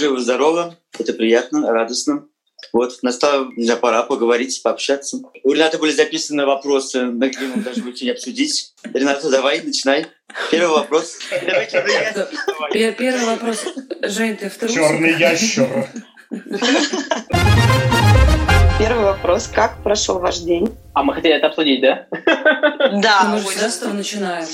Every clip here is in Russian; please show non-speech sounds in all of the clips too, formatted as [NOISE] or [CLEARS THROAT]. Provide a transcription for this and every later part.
живы-здоровы. Это приятно, радостно. Вот, настала знаю, пора поговорить, пообщаться. У Рената были записаны вопросы, на где мы даже будете не обсудить. Рената, давай, начинай. Первый вопрос. Первый вопрос. Жень, ты в Черный ящер. Первый вопрос. Как прошел ваш день? А мы хотели это обсудить, да? Да. Мы же всегда с этого начинаем.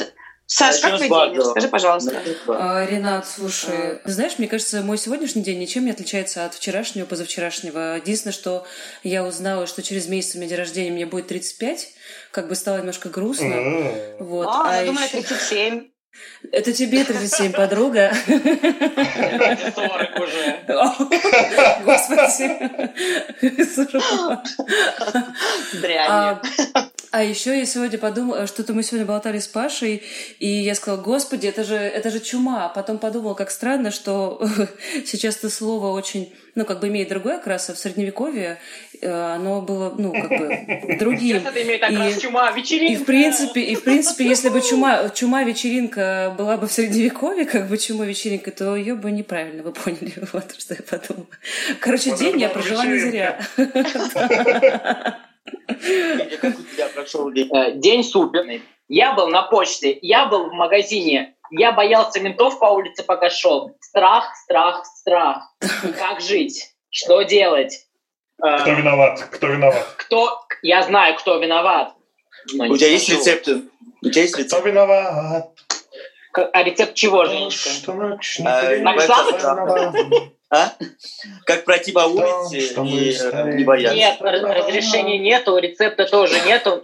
Саш, как твой день? Расскажи, пожалуйста. А, Ренат, слушай, знаешь, мне кажется, мой сегодняшний день ничем не отличается от вчерашнего, позавчерашнего. Единственное, что я узнала, что через месяц у меня день рождения, мне будет 35, как бы стало немножко грустно. Вот. А, а я думала, 37. Это тебе 37, подруга. 40 уже. Господи. Дрянь. А еще я сегодня подумала, что-то мы сегодня болтали с Пашей, и я сказала, господи, это же, это же чума. Потом подумала, как странно, что [LAUGHS] сейчас это слово очень, ну, как бы имеет другой окрас, а в Средневековье э, оно было, ну, как бы другим. Сейчас это имеет окрас и, чума, вечеринка. И в принципе, и в принципе, если бы чума, чума вечеринка была бы в Средневековье, как бы чума вечеринка, то ее бы неправильно вы поняли, [LAUGHS] вот что я подумала. Короче, вот день я прожила не зря. Как у тебя прошел день? Э, день суперный. Я был на почте, я был в магазине, я боялся ментов по улице, пока шел. Страх, страх, страх. Как жить? Что делать? Э, кто виноват? Кто виноват? Кто? Я знаю, кто виноват. У тебя есть рецепты? У тебя есть рецепты? Кто виноват? А рецепт чего, Женечка? Что ночь не а? Как пройти по улице и э, не бояться? Нет, разрешения нету, рецепта тоже нету.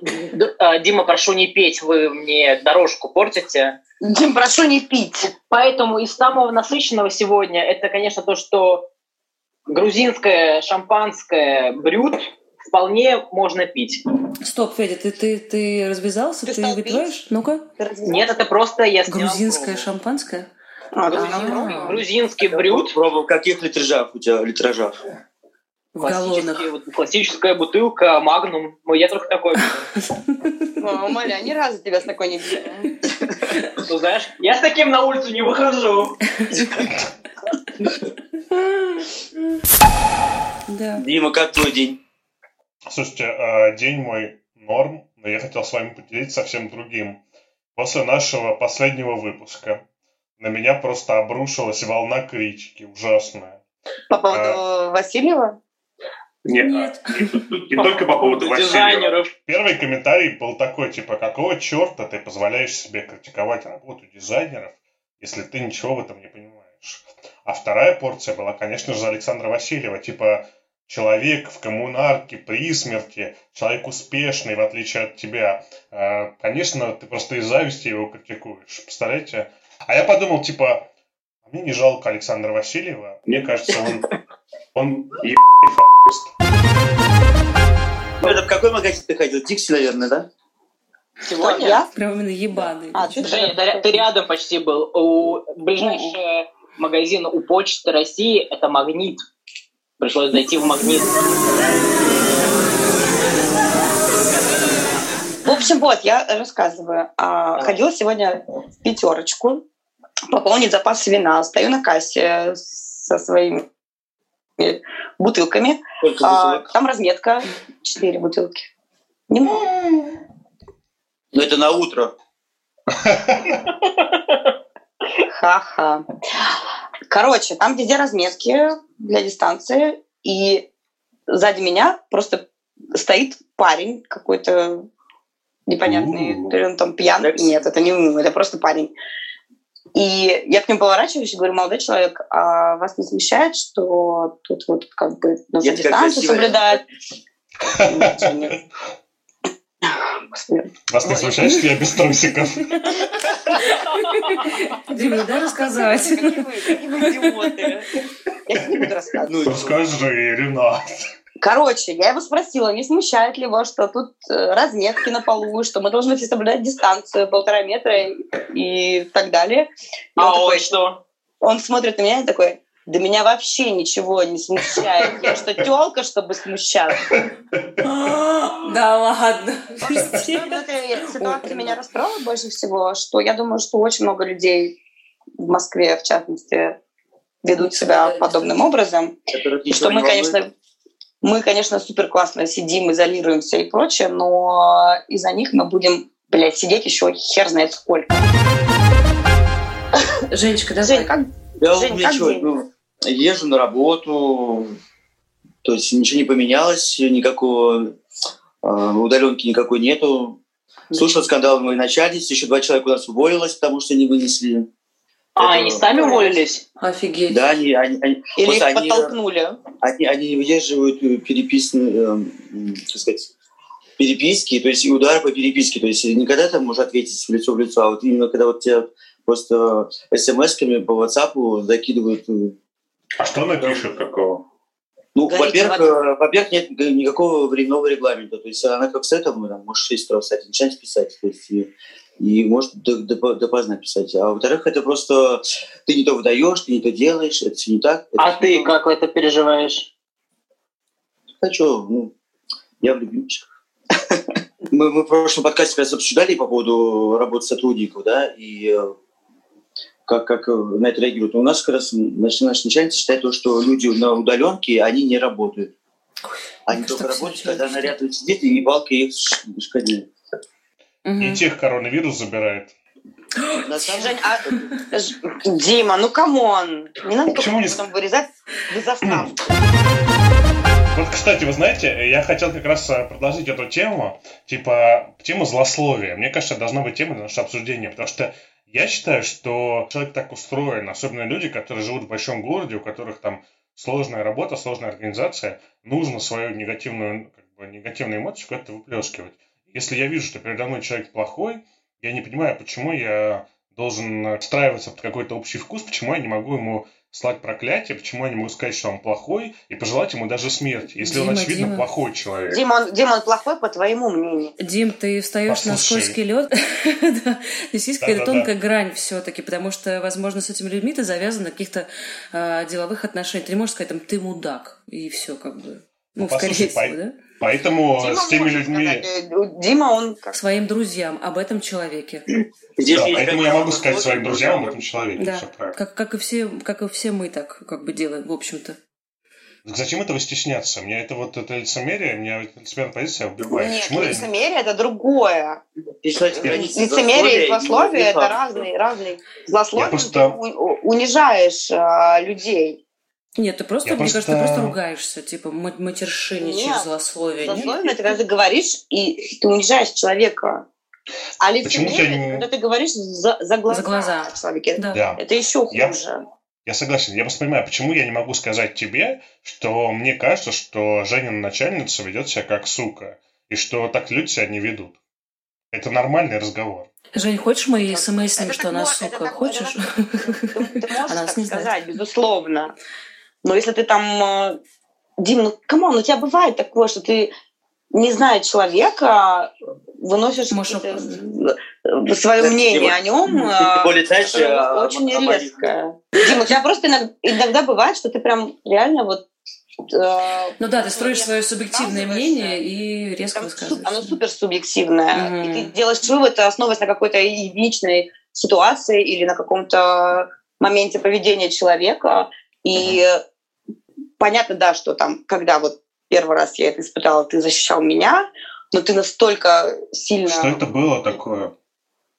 А, Дима, прошу не петь, вы мне дорожку портите. Дим, прошу не пить. Поэтому из самого насыщенного сегодня это, конечно, то, что грузинское шампанское брют вполне можно пить. Стоп, Федя, ты, ты, ты развязался? Ты, ты выпиваешь? Ну-ка. Нет, это просто я Грузинское шампанское? А, грузинский, грузинский брют. Пробовал, каких литражах у тебя литражах? В галлонах. Вот, классическая бутылка, магнум. Я только такой. [LAUGHS] Маля, ни разу тебя с такой не. Ну, знаешь, я с таким на улицу не выхожу. Да. Дима, как твой день? Слушайте, а, день мой норм, но я хотел с вами поделиться совсем другим. После нашего последнего выпуска на меня просто обрушилась волна критики ужасная. По поводу а, Васильева? Нет, Нет. Не, не только по поводу Васильева. Первый комментарий был такой, типа, какого черта ты позволяешь себе критиковать работу дизайнеров, если ты ничего в этом не понимаешь? А вторая порция была, конечно же, за Александра Васильева, типа, человек в коммунарке при смерти, человек успешный, в отличие от тебя. А, конечно, ты просто из зависти его критикуешь. Представляете? А я подумал, типа, а мне не жалко Александра Васильева. Мне кажется, он, он Это в какой магазин ты ходил? Дикси, наверное, да? Сегодня? Я? Прям именно ебаный. А, ты, Женя, ты, ты рядом почти был. У ближайший магазин у Почты России – это «Магнит». Пришлось зайти в «Магнит». В общем, вот, я рассказываю. А, ходила сегодня в пятерочку пополнить запас вина. Стою на кассе со своими бутылками. А, там разметка. Четыре бутылки. Немного. Ну, это на утро. Ха-ха. Короче, там везде разметки для дистанции, и сзади меня просто стоит парень какой-то непонятный, то ли он там пьян. Нет, это не он, это просто парень. И я к нему поворачиваюсь и говорю, молодой человек, а вас не смущает, что тут вот как бы нужно дистанцию соблюдать? Вас не смущает, что я без трусиков? Дима, да рассказать? Какие вы идиоты. Я не буду рассказывать. Расскажи, Ренат. Короче, я его спросила, не смущает ли его, что тут э, разметки на полу, что мы должны все соблюдать дистанцию полтора метра и так далее. И а он, такой, что? Он смотрит на меня и такой, да меня вообще ничего не смущает. Я что, тёлка, чтобы смущаться? [LAUGHS] Да ладно. Ситуация меня расстроила больше всего, что я думаю, что очень много людей в Москве, в частности, ведут себя подобным образом. И что мы, конечно, мы, конечно, супер классно сидим, изолируемся и прочее, но из-за них мы будем, блядь, сидеть еще хер знает сколько. Женечка, давай. Жень, как, я Жень, как что, ну, езжу на работу, то есть ничего не поменялось, никакого э, удаленки никакой нету. Слушал скандал в моей начальнице, еще два человека у нас уволилось, потому что не вынесли. А, они сами уволились? Офигеть. Да, они... они, они Или их они, подтолкнули? Они, они выдерживают переписные, э, так сказать, переписки, то есть и удары по переписке. То есть не когда ты можешь ответить в лицо в лицо, а вот именно когда вот тебя просто смс-ками по WhatsApp закидывают. Э, а что она пишет такого? Ну, во-первых, э, во-первых, нет никакого временного регламента. То есть она как с этого, там, может, 6 раз писать, начинать писать. То есть, и, и может допоздна писать. А во-вторых, это просто ты не то выдаешь, ты не то делаешь, это все не так. А ты не как это переживаешь? Хочу, ну, я в любимчиках. [LAUGHS] Мы, мы в прошлом подкасте как раз обсуждали по поводу работы сотрудников, да, и э, как, как на это реагируют. У нас как раз наш, наш начальник считает то, что люди на удаленке, они не работают. Они только работают, когда на рядом сидит и палкой их шкодит. И тех коронавирус забирает. [GASPS] Жень, а, Дима, ну come on, не надо Почему не... потом вырезать без заставки. [CLEARS THROAT] Вот, кстати, вы знаете, я хотел как раз э, продолжить эту тему, типа, тему злословия. Мне кажется, должна быть тема для нашего обсуждения, потому что я считаю, что человек так устроен, особенно люди, которые живут в большом городе, у которых там сложная работа, сложная организация, нужно свою негативную, как бы, негативную эмоцию куда-то выплескивать. Если я вижу, что передо мной человек плохой, я не понимаю, почему я должен встраиваться под какой-то общий вкус, почему я не могу ему слать проклятие, почему я не могу сказать, что он плохой, и пожелать ему даже смерти, если Дима, он, очевидно, Дима. плохой человек. Дима он, Дима, он плохой, по твоему мнению. Дим, ты встаешь на скользкий лед. Здесь [LAUGHS] есть какая-то тонкая грань все-таки, потому что, возможно, с этими людьми ты завязан на каких-то а, деловых отношениях. Ты не можешь сказать, там, ты мудак, и все как бы. Ну, ну скорее всего, да? Поэтому Дима с теми людьми... Сказать, э, Дима, он... Как... Своим друзьям об этом человеке. [CLEARS THROAT] Да, поэтому я могу сказать своим друзьям об этом человеке. Да, как, как, и все, как и все мы так как бы делаем, в общем-то. Зачем этого стесняться? Мне это вот это лицемерие, меня лицемерная позиция убивает. Нет, Почему лицемерие это другое. Лицемерие и злословие это разные, разные. Злословие просто... унижаешь а, людей. Нет, ты просто, я мне просто... кажется, ты просто ругаешься, типа матершиничаешь, Нет, злословие. Злословие это когда ты говоришь, и ты унижаешь человека. А лицемерие, не... когда ты говоришь за, за глаза, за глаза. человеке, да. Да. это еще хуже. Я... Я согласен. Я просто понимаю, почему я не могу сказать тебе, что мне кажется, что Женина начальница ведет себя как сука, и что так люди себя не ведут. Это нормальный разговор. Жень, хочешь мои смс, что она сука? Хочешь? Ты [LAUGHS] можешь так сказать, безусловно. Но если ты там... Э, Дим, ну come on, у тебя бывает такое, что ты, не зная человека, выносишь Может, свое мнение о нем. Тем более, знаешь, э, очень резко. Дим, у тебя просто иногда, иногда бывает, что ты прям реально вот э, ну да, ты строишь свое субъективное мнение и резко высказываешься. Оно супер субъективное. Mm-hmm. И ты делаешь вывод, основываясь на какой-то единичной ситуации или на каком-то моменте поведения человека. И mm-hmm понятно, да, что там, когда вот первый раз я это испытала, ты защищал меня, но ты настолько сильно... Что это было такое?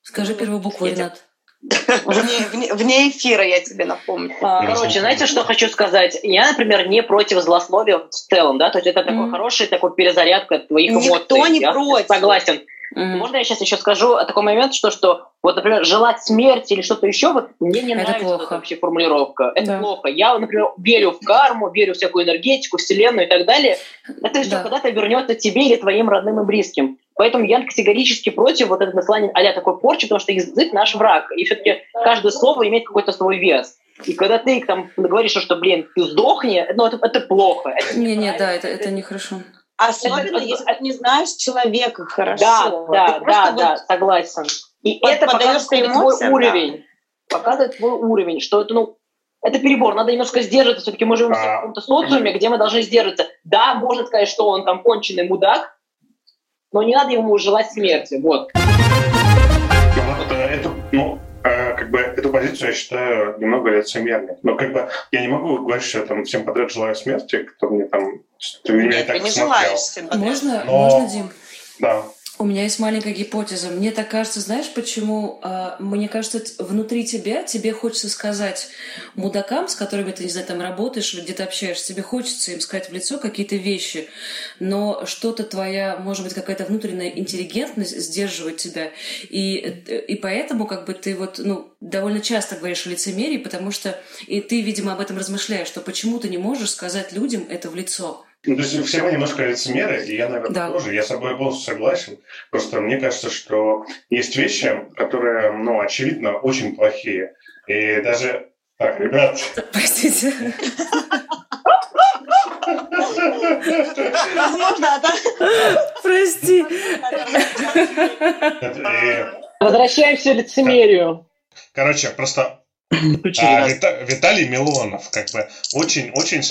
Скажи первую букву, Ренат. Вне, вне, вне эфира я тебе напомню. А, короче, знаете, что хочу сказать? Я, например, не против злословия в целом, да, то есть это mm-hmm. такой хороший такой перезарядка твоих Никто эмоций. Никто не я против. Согласен. Mm-hmm. Можно я сейчас еще скажу такой момент, что, что вот, например, желать смерти или что-то еще, вот мне не это нравится плохо. эта вообще формулировка. Это да. плохо. Я, например, верю в карму, верю в всякую энергетику, вселенную и так далее. Это все да. когда-то вернется тебе или твоим родным и близким. Поэтому я категорически против вот этого наслания а такой порчи, потому что язык наш враг. И все-таки каждое слово имеет какой-то свой вес. И когда ты там говоришь, что, блин, ты сдохни, ну, это, это плохо. Не-не, да, это, это нехорошо. Особенно, это, если ты не знаешь человека хорошо. Да, да, да, да, вот согласен. И это показывает твой да. уровень. Показывает твой уровень, что это, ну, это перебор, надо немножко сдерживаться. Все-таки мы живем в а. каком-то социуме, где мы должны сдерживаться. Да, можно сказать, что он там конченый мудак, но не надо ему желать смерти. Вот. Это, ну, э, как бы эту позицию я считаю немного лицемерной. Но как бы я не могу говорить, что я там всем подряд желаю смерти, кто мне там... Ты меня Нет, так не желаешь всем Можно, Но... можно, Дим? Да. У меня есть маленькая гипотеза. Мне так кажется, знаешь, почему? А, мне кажется, внутри тебя тебе хочется сказать мудакам, с которыми ты, не знаю, там работаешь где-то общаешься, тебе хочется им сказать в лицо какие-то вещи, но что-то твоя, может быть, какая-то внутренняя интеллигентность сдерживает тебя. И, и поэтому как бы ты вот, ну, довольно часто говоришь о лицемерии, потому что и ты, видимо, об этом размышляешь, что почему ты не можешь сказать людям это в лицо. Ну, то есть все мы немножко лицемеры, и я, наверное, да. тоже. Я с собой полностью согласен. Просто мне кажется, что есть вещи, которые, ну, очевидно, очень плохие. И даже... Так, ребят... Простите. Возможно, да? Прости. Возвращаемся к лицемерию. Короче, просто а, Виталий Милонов, как бы, очень-очень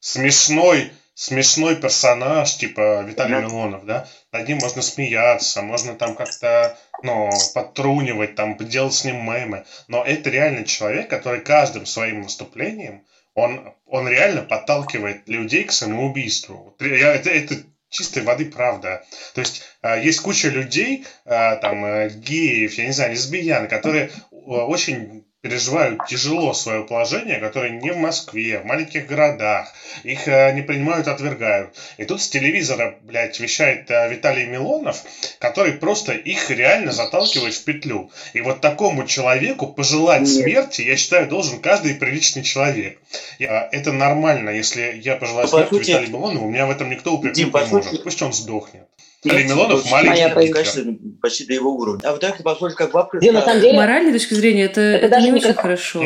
смешной смешной персонаж, типа Виталий да. Милонов, да, над ним можно смеяться, можно там как-то, ну, подтрунивать, там, делать с ним мемы, но это реально человек, который каждым своим выступлением, он, он реально подталкивает людей к самоубийству. Это, это чистой воды правда. То есть а, есть куча людей, а, там, э, геев, я не знаю, лесбиян, которые очень переживают тяжело свое положение, которые не в Москве, в маленьких городах. Их э, не принимают, отвергают. И тут с телевизора, блядь, вещает э, Виталий Милонов, который просто их реально заталкивает в петлю. И вот такому человеку пожелать смерти, я считаю, должен каждый приличный человек. Я, это нормально, если я пожелаю смерти Виталию Милонову, у меня в этом никто упрекнуть не может. Пусть он сдохнет. Или Милонов маленький. Конечно, почти до его уровня. А вот это похоже, как бабка. Где, на самом деле... Моральной точки зрения, это, это, это даже не очень хорошо.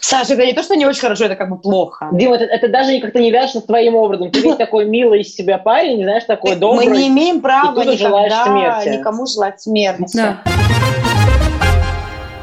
Саша, это не то, что не очень хорошо, это как бы плохо. Дима, это, это даже как-то не вяжется с твоим образом. Ты ведь такой милый из себя парень, знаешь, такой добрый. Мы не имеем права никогда никому желать смерти. Да.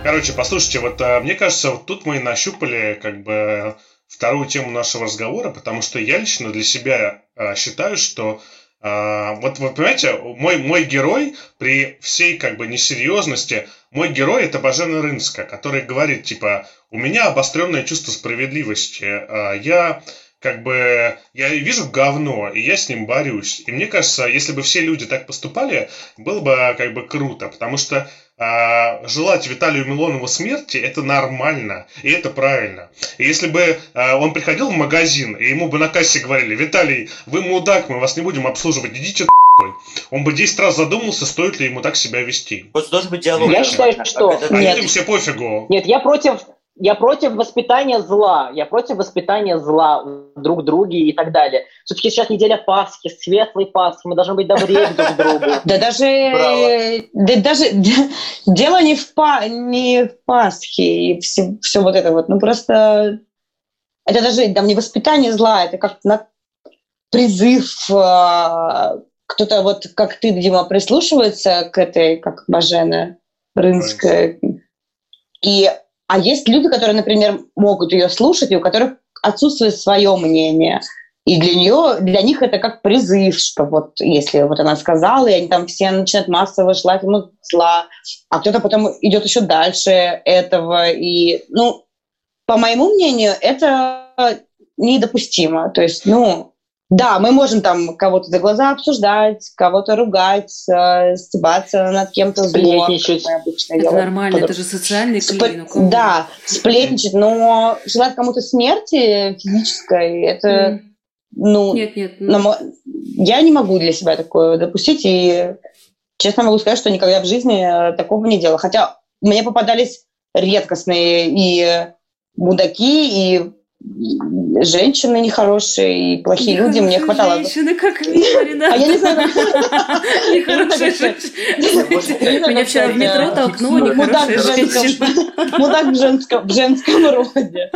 Короче, послушайте, вот а, мне кажется, вот тут мы нащупали как бы вторую тему нашего разговора, потому что я лично для себя а, считаю, что вот вы понимаете, мой, мой герой при всей как бы несерьезности, мой герой это Бажена Рынска, который говорит, типа, у меня обостренное чувство справедливости, а, я как бы, я вижу говно, и я с ним борюсь. И мне кажется, если бы все люди так поступали, было бы как бы круто, потому что а, желать Виталию Милонову смерти это нормально, и это правильно. И если бы а, он приходил в магазин, и ему бы на кассе говорили, Виталий, вы мудак, мы вас не будем обслуживать, идите он бы 10 раз задумался, стоит ли ему так себя вести. Вот должен быть диалог. Я считаю, что... А нет. людям все пофигу. Нет, я против я против воспитания зла, я против воспитания зла друг друге и так далее. Все-таки сейчас неделя Пасхи, светлый Пасхи, мы должны быть добрее друг к другу. Да даже, да даже [LAUGHS] дело не в, па, не в Пасхе и все, все вот это вот, ну просто это даже там не воспитание зла, это как на призыв а, кто-то вот как ты, Дима, прислушивается к этой, как Бажена Рынская, и а есть люди, которые, например, могут ее слушать, и у которых отсутствует свое мнение. И для нее, для них это как призыв, что вот если вот она сказала, и они там все начинают массово желать ему зла, а кто-то потом идет еще дальше этого. И, ну, по моему мнению, это недопустимо. То есть, ну, да, мы можем там кого-то за глаза обсуждать, кого-то ругать, э, стебаться над кем-то сплетничать. Это делаем. нормально, это же социальный клей. Ну, да, сплетничать, но желать кому-то смерти физической, это, mm. ну, нет, нет, ну... я не могу для себя такое допустить, и честно могу сказать, что никогда в жизни э, такого не делала. Хотя мне попадались редкостные и мудаки, и женщины нехорошие и плохие люди. Мне хватало... Женщины как мило, А я не знаю, Нехорошие женщины. Меня вчера в метро толкнула нехорошая женщина. Мудак в женском, в женском роде.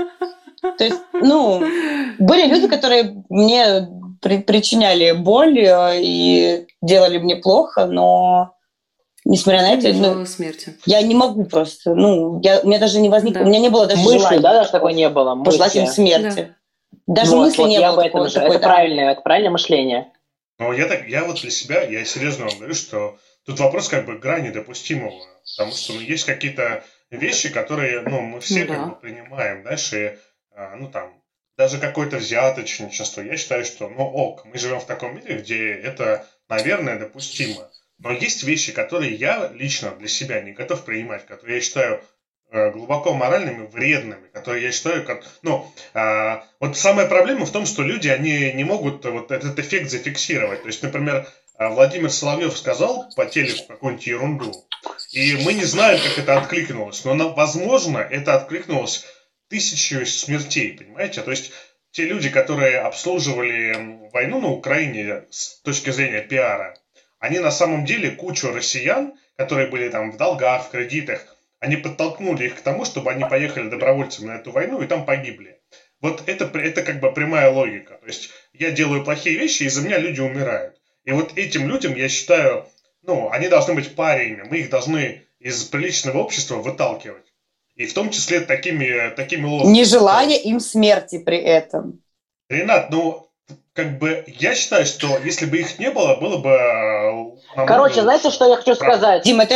То есть, ну, были люди, которые мне причиняли боль э, и делали мне плохо, но несмотря на это, ну, смерти. я не могу просто, ну, я, у меня даже не возникло, да. у меня не было даже мысли, желания. да, даже такой не было. Пожелать им смерти. Да. Даже вот, мысли вот не я было. Об этом же. Такой, это, да. правильное, это правильное мышление. Ну, я, так, я вот для себя, я серьезно вам говорю, что тут вопрос как бы грани допустимого, потому что ну, есть какие-то вещи, которые, ну, мы все ну, как да. бы принимаем, и, а, ну, там, даже какое-то взяточничество. Я считаю, что, ну, ок, мы живем в таком мире, где это, наверное, допустимо. Но есть вещи, которые я лично для себя не готов принимать, которые я считаю э, глубоко моральными, вредными, которые я считаю, как, ну, а, вот самая проблема в том, что люди, они не могут вот этот эффект зафиксировать. То есть, например, а, Владимир Соловьев сказал по телеку какую-нибудь ерунду, и мы не знаем, как это откликнулось, но, возможно, это откликнулось тысячу смертей, понимаете? То есть те люди, которые обслуживали войну на Украине с точки зрения пиара, они на самом деле кучу россиян, которые были там в долгах, в кредитах, они подтолкнули их к тому, чтобы они поехали добровольцами на эту войну и там погибли. Вот это, это как бы прямая логика. То есть я делаю плохие вещи, из-за меня люди умирают. И вот этим людям, я считаю, ну, они должны быть париями, мы их должны из приличного общества выталкивать. И в том числе такими, такими лозунгами. Не желая им смерти при этом. Ренат, ну, как бы, я считаю, что если бы их не было, было бы... Короче, знаете, что я хочу сказать? Дим, это,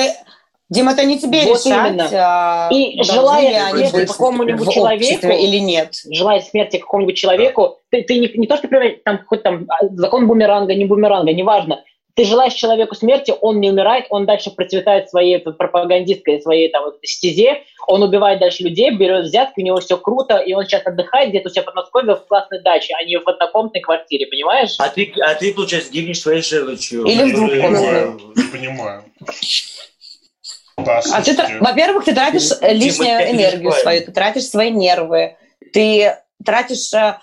Дим, это не тебе вот решать, именно. А, и желая смерти какому-нибудь человеку или нет. Желая смерти какому-нибудь человеку, да. ты, ты не, не то, что там хоть там а, закон бумеранга, не бумеранга, неважно ты желаешь человеку смерти, он не умирает, он дальше процветает своей пропагандистской, своей там вот, стезе, он убивает дальше людей, берет взятки, у него все круто, и он сейчас отдыхает где-то у себя под Подмосковье в классной даче, а не в однокомнатной квартире, понимаешь? А ты, а ты получается, гибнешь своей желчью. Или в двухкомнатной. Не понимаю. А ты, во-первых, ты тратишь лишнюю энергию свою, ты тратишь свои нервы, ты тратишь э,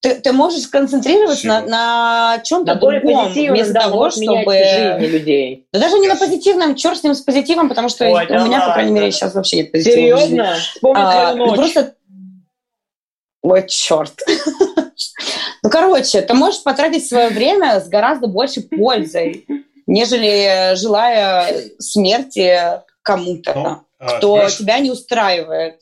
ты, ты можешь сконцентрироваться на, на чем-то на другом, вместо да, того, чтобы... жизни людей. Да даже не на позитивном, черт с ним с позитивом, потому что Ой, у да меня, ладно. по крайней мере, сейчас вообще нет позитива. Серьезно? Вспомни а, просто... Ой, черт. [LAUGHS] ну, короче, ты можешь потратить свое время с гораздо большей пользой, нежели желая смерти кому-то, ну, кто а, тебя не устраивает.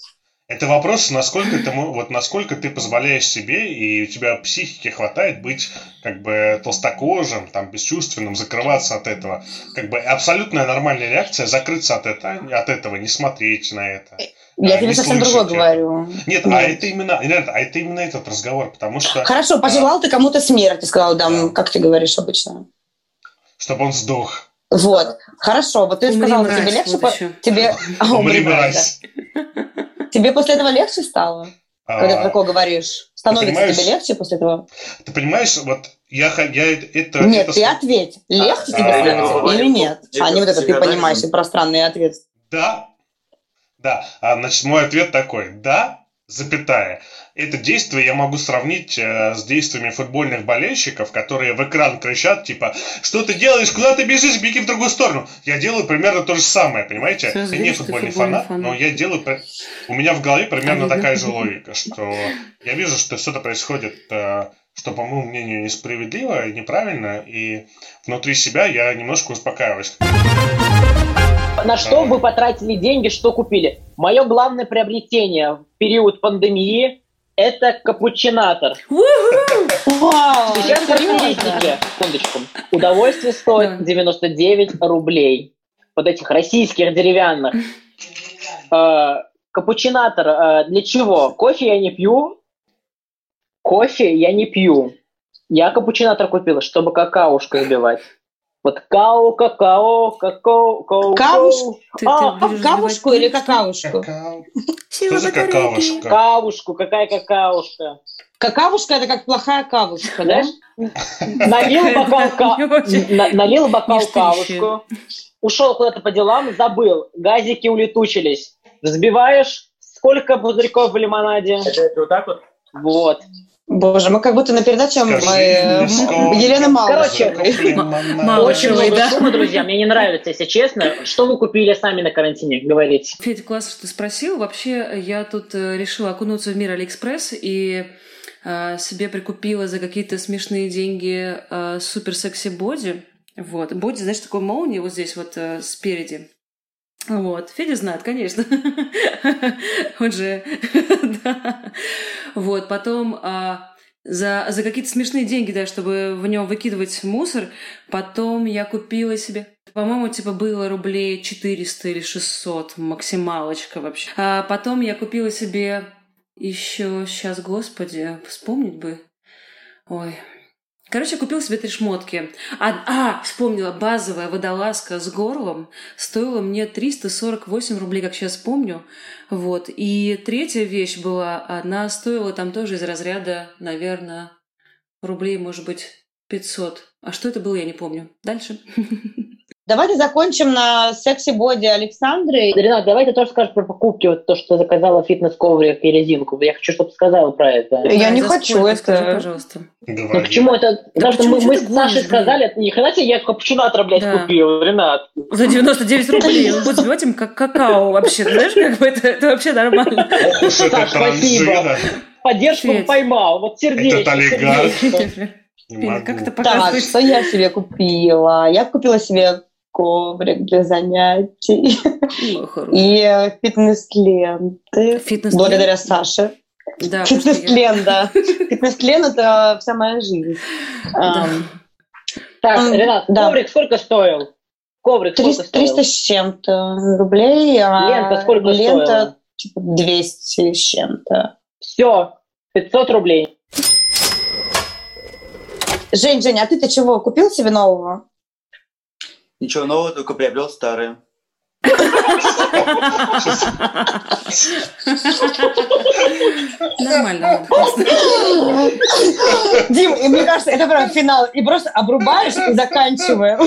Это вопрос, насколько ты, вот насколько ты позволяешь себе, и у тебя психики хватает быть как бы толстокожим, там, бесчувственным, закрываться от этого. Как бы абсолютная нормальная реакция закрыться от этого, от этого не смотреть на это. Я а, тебе совсем другое говорю. Нет, Нет, а это именно, нет, а это именно этот разговор, потому что... Хорошо, пожелал а, ты кому-то смерти, сказал, да, да, как ты говоришь обычно. Чтобы он сдох. Вот, хорошо, вот ты Умри сказал, тебе легче... Вот тебе... Умри, мразь. Тебе после этого легче стало? А, когда ты такое говоришь? Становится тебе легче после этого? Ты понимаешь, вот я, я это... Нет, это... ты ответь. Легче а, тебе а, становится или нет? А не вот это ты понимаешь и пространный ответ. Да. Да. А, значит, мой ответ такой. Да, запятая. Это действие я могу сравнить э, с действиями футбольных болельщиков, которые в экран кричат, типа, что ты делаешь, куда ты бежишь, беги в другую сторону. Я делаю примерно то же самое, понимаете? Все, я не футбольный, футбольный фанат, фанат, но я делаю... У меня в голове примерно а такая же логика, что я вижу, что что-то происходит, э, что, по моему мнению, несправедливо и неправильно, и внутри себя я немножко успокаиваюсь. На что вы потратили деньги, что купили? Мое главное приобретение в период пандемии – это капучинатор. Сейчас характеристики. Секундочку. Удовольствие стоит 99 рублей. Вот этих российских деревянных. А, капучинатор а, для чего? Кофе я не пью. Кофе я не пью. Я капучинатор купила, чтобы какаушкой убивать. Вот као, какао, какао, какао. Кавуш... Ты, а, ты кавушку или какаушку? Какао. Что за какавушка? Какавушку, какая какавушка? Какавушка это как плохая кавушка, да? Налил бокал, налил бокал кавушку, ушел куда-то по делам, забыл, газики улетучились. Взбиваешь, сколько пузырьков в лимонаде? Это вот так вот? Вот. Боже, мы как будто на передаче э, Елена Малышева. Короче, очень много шума, друзья. Мне не нравится, если честно. Что вы купили сами на карантине, говорите? Федя, классно, что ты спросил. Вообще, я тут э, решила окунуться в мир Алиэкспресс и э, себе прикупила за какие-то смешные деньги э, супер секси боди. Вот. Боди, знаешь, такой молния вот здесь вот э, спереди. Вот, Федя знает, конечно. [LAUGHS] Он же, [LAUGHS] да. Вот, потом а, за, за какие-то смешные деньги, да, чтобы в нем выкидывать мусор, потом я купила себе По-моему, типа было рублей 400 или 600, максималочка вообще. А потом я купила себе еще, сейчас, господи, вспомнить бы. Ой, Короче, купил себе три шмотки. А, а, вспомнила, базовая водолазка с горлом стоила мне 348 рублей, как сейчас помню. Вот. И третья вещь была, она стоила там тоже из разряда, наверное, рублей, может быть, 500. А что это было, я не помню. Дальше. [LAUGHS] Давайте закончим на секси-боди Александры. Ренат, давай ты тоже скажешь про покупки, вот то, что заказала фитнес-коврик и резинку. Я хочу, чтобы сказала про это. Я да, не хочу это. Скажи, пожалуйста. Ну почему это? Да Потому что мы, мы с Сашей сказали, ни хрена себе я капучинатор, блядь, да. купил, Ренат. За 99 рублей. Он будет забивать им как какао вообще. Знаешь, как бы это, это вообще нормально. [LAUGHS] Так, спасибо. Поддержку поймал. Вот сердечко. Это олигарх. Как это Так, что я себе купила? Я купила себе коврик для занятий и фитнес-ленты. Фитнес благодаря Саше. Да, Фитнес-тлен, да. [LAUGHS] Фитнес-тлен – это вся моя жизнь. Так, Ренат, коврик сколько стоил? Коврик 300, 300 с чем-то рублей. А лента сколько лента, стоила? типа 200 с чем-то. Все, 500 рублей. Жень, Жень, а ты-то чего, купил себе нового? Ничего нового, только приобрел старое. Нормально. Дим, и мне кажется, это прям финал. И просто обрубаешь и заканчиваем.